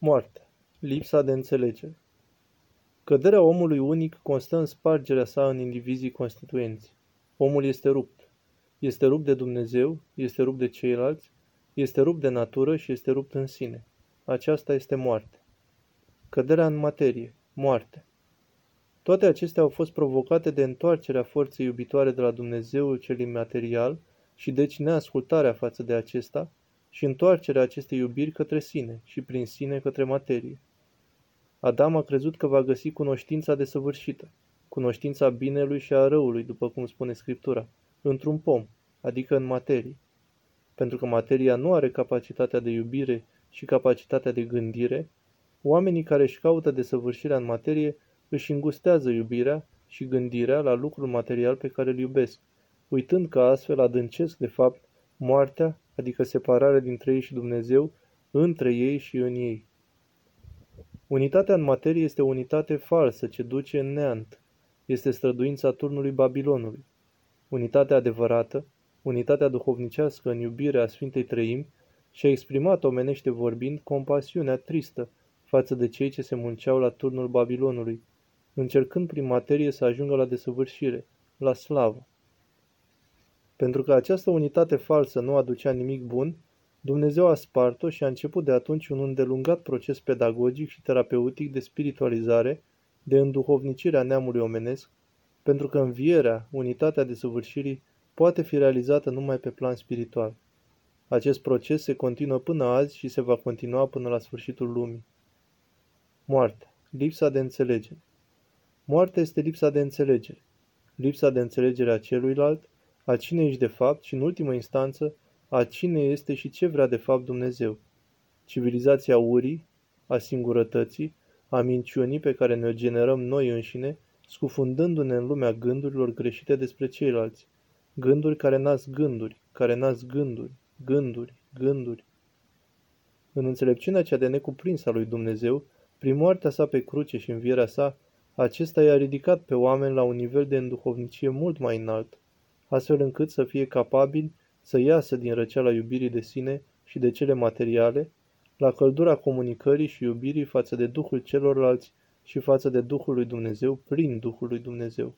Moartea. Lipsa de înțelegere. Căderea omului unic constă în spargerea sa în indivizii constituenți. Omul este rupt. Este rupt de Dumnezeu, este rupt de ceilalți, este rupt de natură și este rupt în sine. Aceasta este moarte. Căderea în materie. Moarte. Toate acestea au fost provocate de întoarcerea forței iubitoare de la Dumnezeul cel imaterial și deci neascultarea față de acesta, și întoarcerea acestei iubiri către sine și prin sine către materie. Adam a crezut că va găsi cunoștința desăvârșită, cunoștința binelui și a răului, după cum spune Scriptura, într-un pom, adică în materie. Pentru că materia nu are capacitatea de iubire și capacitatea de gândire, oamenii care își caută desăvârșirea în materie își îngustează iubirea și gândirea la lucrul material pe care îl iubesc, uitând că astfel adâncesc, de fapt, moartea adică separarea dintre ei și Dumnezeu, între ei și în ei. Unitatea în materie este o unitate falsă ce duce în neant. Este străduința turnului Babilonului. Unitatea adevărată, unitatea duhovnicească în iubirea Sfintei Trăimi, și-a exprimat omenește vorbind compasiunea tristă față de cei ce se munceau la turnul Babilonului, încercând prin materie să ajungă la desăvârșire, la slavă. Pentru că această unitate falsă nu aducea nimic bun, Dumnezeu a spart-o și a început de atunci un îndelungat proces pedagogic și terapeutic de spiritualizare, de înduhovnicire a neamului omenesc, pentru că învierea, unitatea de săvârșirii, poate fi realizată numai pe plan spiritual. Acest proces se continuă până azi și se va continua până la sfârșitul lumii. Moartea. Lipsa de înțelegere. Moartea este lipsa de înțelegere. Lipsa de înțelegere a celuilalt, a cine ești de fapt și, în ultimă instanță, a cine este și ce vrea de fapt Dumnezeu. Civilizația urii, a singurătății, a minciunii pe care ne-o generăm noi înșine, scufundându-ne în lumea gândurilor greșite despre ceilalți. Gânduri care nasc gânduri, care nasc gânduri, gânduri, gânduri. În înțelepciunea cea de necuprins a lui Dumnezeu, prin moartea sa pe cruce și învierea sa, acesta i-a ridicat pe oameni la un nivel de înduhovnicie mult mai înalt astfel încât să fie capabil să iasă din răceala iubirii de sine și de cele materiale, la căldura comunicării și iubirii față de Duhul celorlalți și față de Duhul lui Dumnezeu prin Duhul lui Dumnezeu.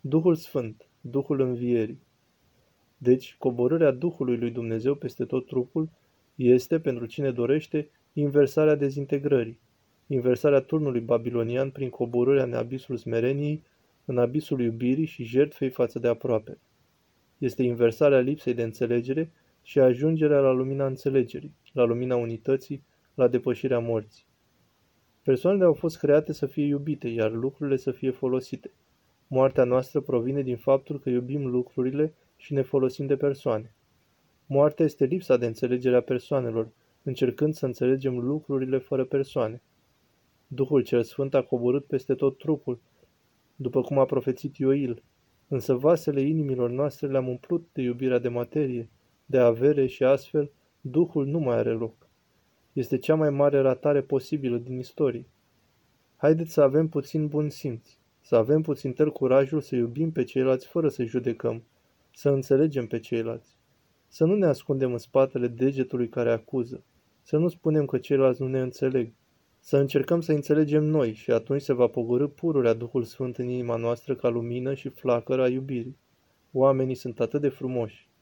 Duhul Sfânt, Duhul Învierii. Deci, coborârea Duhului lui Dumnezeu peste tot trupul este, pentru cine dorește, inversarea dezintegrării, inversarea turnului babilonian prin coborârea în abisul smereniei în abisul iubirii și jertfei față de aproape. Este inversarea lipsei de înțelegere și ajungerea la lumina înțelegerii, la lumina unității, la depășirea morții. Persoanele au fost create să fie iubite, iar lucrurile să fie folosite. Moartea noastră provine din faptul că iubim lucrurile și ne folosim de persoane. Moartea este lipsa de înțelegere a persoanelor, încercând să înțelegem lucrurile fără persoane. Duhul cel Sfânt a coborât peste tot trupul, după cum a profețit Ioil, însă vasele inimilor noastre le-am umplut de iubirea de materie, de avere și astfel Duhul nu mai are loc. Este cea mai mare ratare posibilă din istorie. Haideți să avem puțin bun simț, să avem puțin tăr curajul să iubim pe ceilalți fără să judecăm, să înțelegem pe ceilalți. Să nu ne ascundem în spatele degetului care acuză, să nu spunem că ceilalți nu ne înțeleg, să încercăm să înțelegem noi și atunci se va pogorâ pururea Duhul Sfânt în inima noastră ca lumină și flacără a iubirii. Oamenii sunt atât de frumoși,